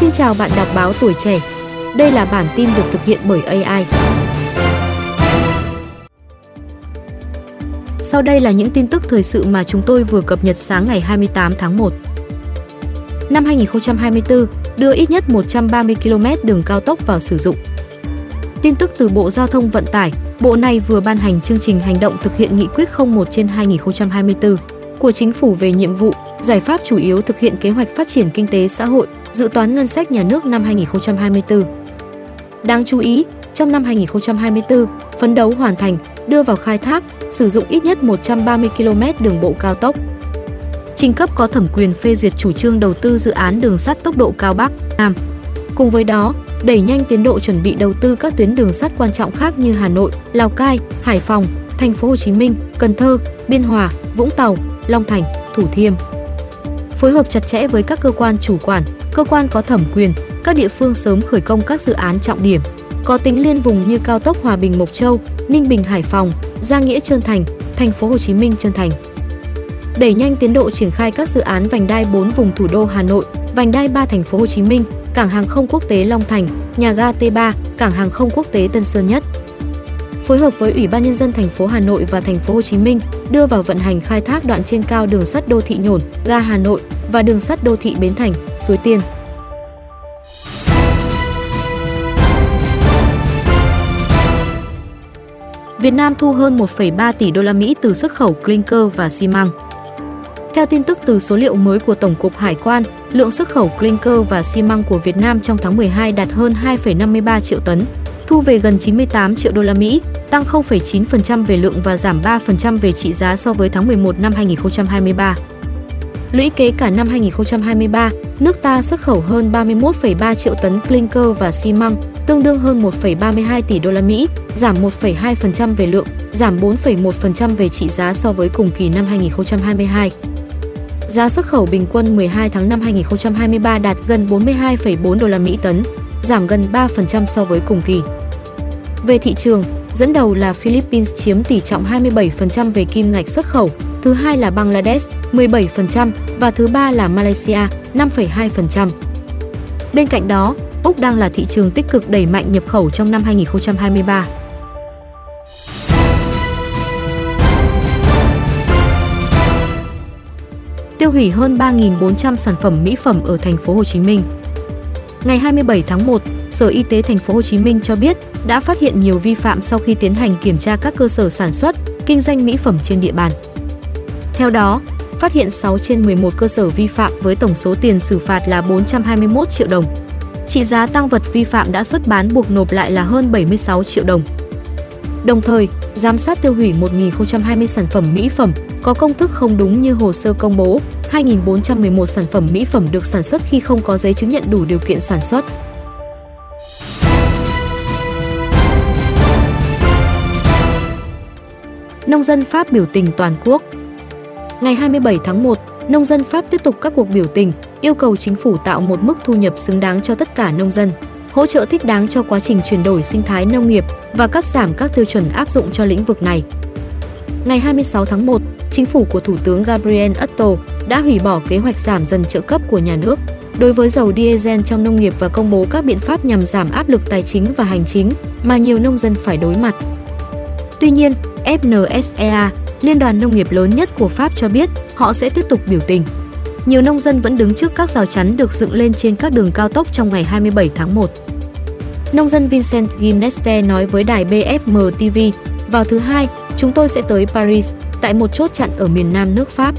Xin chào bạn đọc báo tuổi trẻ. Đây là bản tin được thực hiện bởi AI. Sau đây là những tin tức thời sự mà chúng tôi vừa cập nhật sáng ngày 28 tháng 1. Năm 2024, đưa ít nhất 130 km đường cao tốc vào sử dụng. Tin tức từ Bộ Giao thông Vận tải, Bộ này vừa ban hành chương trình hành động thực hiện nghị quyết 01 trên 2024 của Chính phủ về nhiệm vụ, giải pháp chủ yếu thực hiện kế hoạch phát triển kinh tế xã hội, dự toán ngân sách nhà nước năm 2024. Đáng chú ý, trong năm 2024, phấn đấu hoàn thành, đưa vào khai thác, sử dụng ít nhất 130 km đường bộ cao tốc. Trình cấp có thẩm quyền phê duyệt chủ trương đầu tư dự án đường sắt tốc độ cao Bắc, Nam. Cùng với đó, đẩy nhanh tiến độ chuẩn bị đầu tư các tuyến đường sắt quan trọng khác như Hà Nội, Lào Cai, Hải Phòng, Thành phố Hồ Chí Minh, Cần Thơ, Biên Hòa, Vũng Tàu, Long Thành, Thủ Thiêm. Phối hợp chặt chẽ với các cơ quan chủ quản, cơ quan có thẩm quyền, các địa phương sớm khởi công các dự án trọng điểm có tính liên vùng như cao tốc Hòa Bình Mộc Châu, Ninh Bình Hải Phòng, Gia Nghĩa Trơn Thành, Thành phố Hồ Chí Minh Trơn Thành. Đẩy nhanh tiến độ triển khai các dự án vành đai 4 vùng thủ đô Hà Nội, vành đai 3 Thành phố Hồ Chí Minh, cảng hàng không quốc tế Long Thành, nhà ga T3, cảng hàng không quốc tế Tân Sơn Nhất. Phối hợp với Ủy ban nhân dân thành phố Hà Nội và thành phố Hồ Chí Minh đưa vào vận hành khai thác đoạn trên cao đường sắt đô thị Nhổn, ga Hà Nội và đường sắt đô thị Bến Thành, Suối Tiên. Việt Nam thu hơn 1,3 tỷ đô la Mỹ từ xuất khẩu clinker và xi măng. Theo tin tức từ số liệu mới của Tổng cục Hải quan, lượng xuất khẩu clinker và xi măng của Việt Nam trong tháng 12 đạt hơn 2,53 triệu tấn, thu về gần 98 triệu đô la Mỹ, tăng 0,9% về lượng và giảm 3% về trị giá so với tháng 11 năm 2023. Lũy kế cả năm 2023, nước ta xuất khẩu hơn 31,3 triệu tấn clinker và xi măng, tương đương hơn 1,32 tỷ đô la Mỹ, giảm 1,2% về lượng, giảm 4,1% về trị giá so với cùng kỳ năm 2022. Giá xuất khẩu bình quân 12 tháng năm 2023 đạt gần 42,4 đô la Mỹ tấn, giảm gần 3% so với cùng kỳ. Về thị trường, dẫn đầu là Philippines chiếm tỷ trọng 27% về kim ngạch xuất khẩu, thứ hai là Bangladesh 17% và thứ ba là Malaysia 5,2%. Bên cạnh đó, Úc đang là thị trường tích cực đẩy mạnh nhập khẩu trong năm 2023. Tiêu hủy hơn 3.400 sản phẩm mỹ phẩm ở thành phố Hồ Chí Minh. Ngày 27 tháng 1, Sở Y tế thành phố Hồ Chí Minh cho biết đã phát hiện nhiều vi phạm sau khi tiến hành kiểm tra các cơ sở sản xuất, kinh doanh mỹ phẩm trên địa bàn. Theo đó, phát hiện 6 trên 11 cơ sở vi phạm với tổng số tiền xử phạt là 421 triệu đồng. Trị giá tăng vật vi phạm đã xuất bán buộc nộp lại là hơn 76 triệu đồng. Đồng thời, giám sát tiêu hủy 1.020 sản phẩm mỹ phẩm có công thức không đúng như hồ sơ công bố, 2.411 sản phẩm mỹ phẩm được sản xuất khi không có giấy chứng nhận đủ điều kiện sản xuất. Nông dân Pháp biểu tình toàn quốc Ngày 27 tháng 1, nông dân Pháp tiếp tục các cuộc biểu tình, yêu cầu chính phủ tạo một mức thu nhập xứng đáng cho tất cả nông dân, hỗ trợ thích đáng cho quá trình chuyển đổi sinh thái nông nghiệp và cắt giảm các tiêu chuẩn áp dụng cho lĩnh vực này. Ngày 26 tháng 1, chính phủ của Thủ tướng Gabriel Attal đã hủy bỏ kế hoạch giảm dần trợ cấp của nhà nước đối với dầu diesel trong nông nghiệp và công bố các biện pháp nhằm giảm áp lực tài chính và hành chính mà nhiều nông dân phải đối mặt. Tuy nhiên, FNSEA, liên đoàn nông nghiệp lớn nhất của Pháp cho biết họ sẽ tiếp tục biểu tình. Nhiều nông dân vẫn đứng trước các rào chắn được dựng lên trên các đường cao tốc trong ngày 27 tháng 1. Nông dân Vincent Gimneste nói với đài BFM TV, vào thứ hai, chúng tôi sẽ tới Paris, tại một chốt chặn ở miền nam nước Pháp.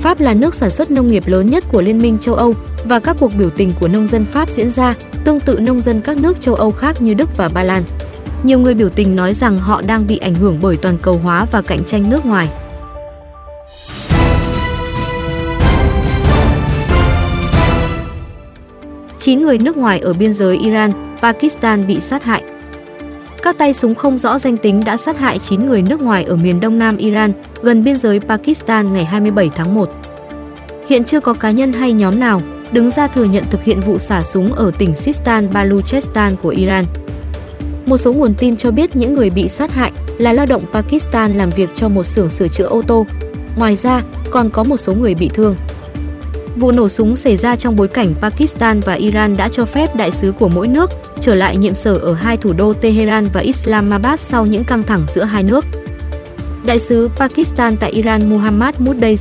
Pháp là nước sản xuất nông nghiệp lớn nhất của Liên minh châu Âu và các cuộc biểu tình của nông dân Pháp diễn ra tương tự nông dân các nước châu Âu khác như Đức và Ba Lan. Nhiều người biểu tình nói rằng họ đang bị ảnh hưởng bởi toàn cầu hóa và cạnh tranh nước ngoài. Chín người nước ngoài ở biên giới Iran, Pakistan bị sát hại. Các tay súng không rõ danh tính đã sát hại 9 người nước ngoài ở miền đông nam Iran, gần biên giới Pakistan ngày 27 tháng 1. Hiện chưa có cá nhân hay nhóm nào đứng ra thừa nhận thực hiện vụ xả súng ở tỉnh Sistan Baluchestan của Iran. Một số nguồn tin cho biết những người bị sát hại là lao động Pakistan làm việc cho một xưởng sửa chữa ô tô. Ngoài ra, còn có một số người bị thương. Vụ nổ súng xảy ra trong bối cảnh Pakistan và Iran đã cho phép đại sứ của mỗi nước trở lại nhiệm sở ở hai thủ đô Tehran và Islamabad sau những căng thẳng giữa hai nước. Đại sứ Pakistan tại Iran Muhammad Mudday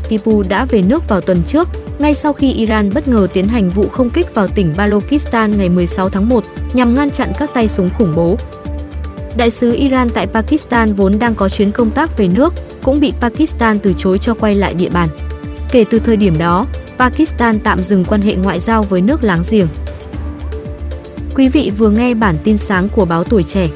đã về nước vào tuần trước, ngay sau khi Iran bất ngờ tiến hành vụ không kích vào tỉnh Balochistan ngày 16 tháng 1 nhằm ngăn chặn các tay súng khủng bố. Đại sứ Iran tại Pakistan vốn đang có chuyến công tác về nước, cũng bị Pakistan từ chối cho quay lại địa bàn. Kể từ thời điểm đó, Pakistan tạm dừng quan hệ ngoại giao với nước láng giềng. Quý vị vừa nghe bản tin sáng của báo Tuổi Trẻ.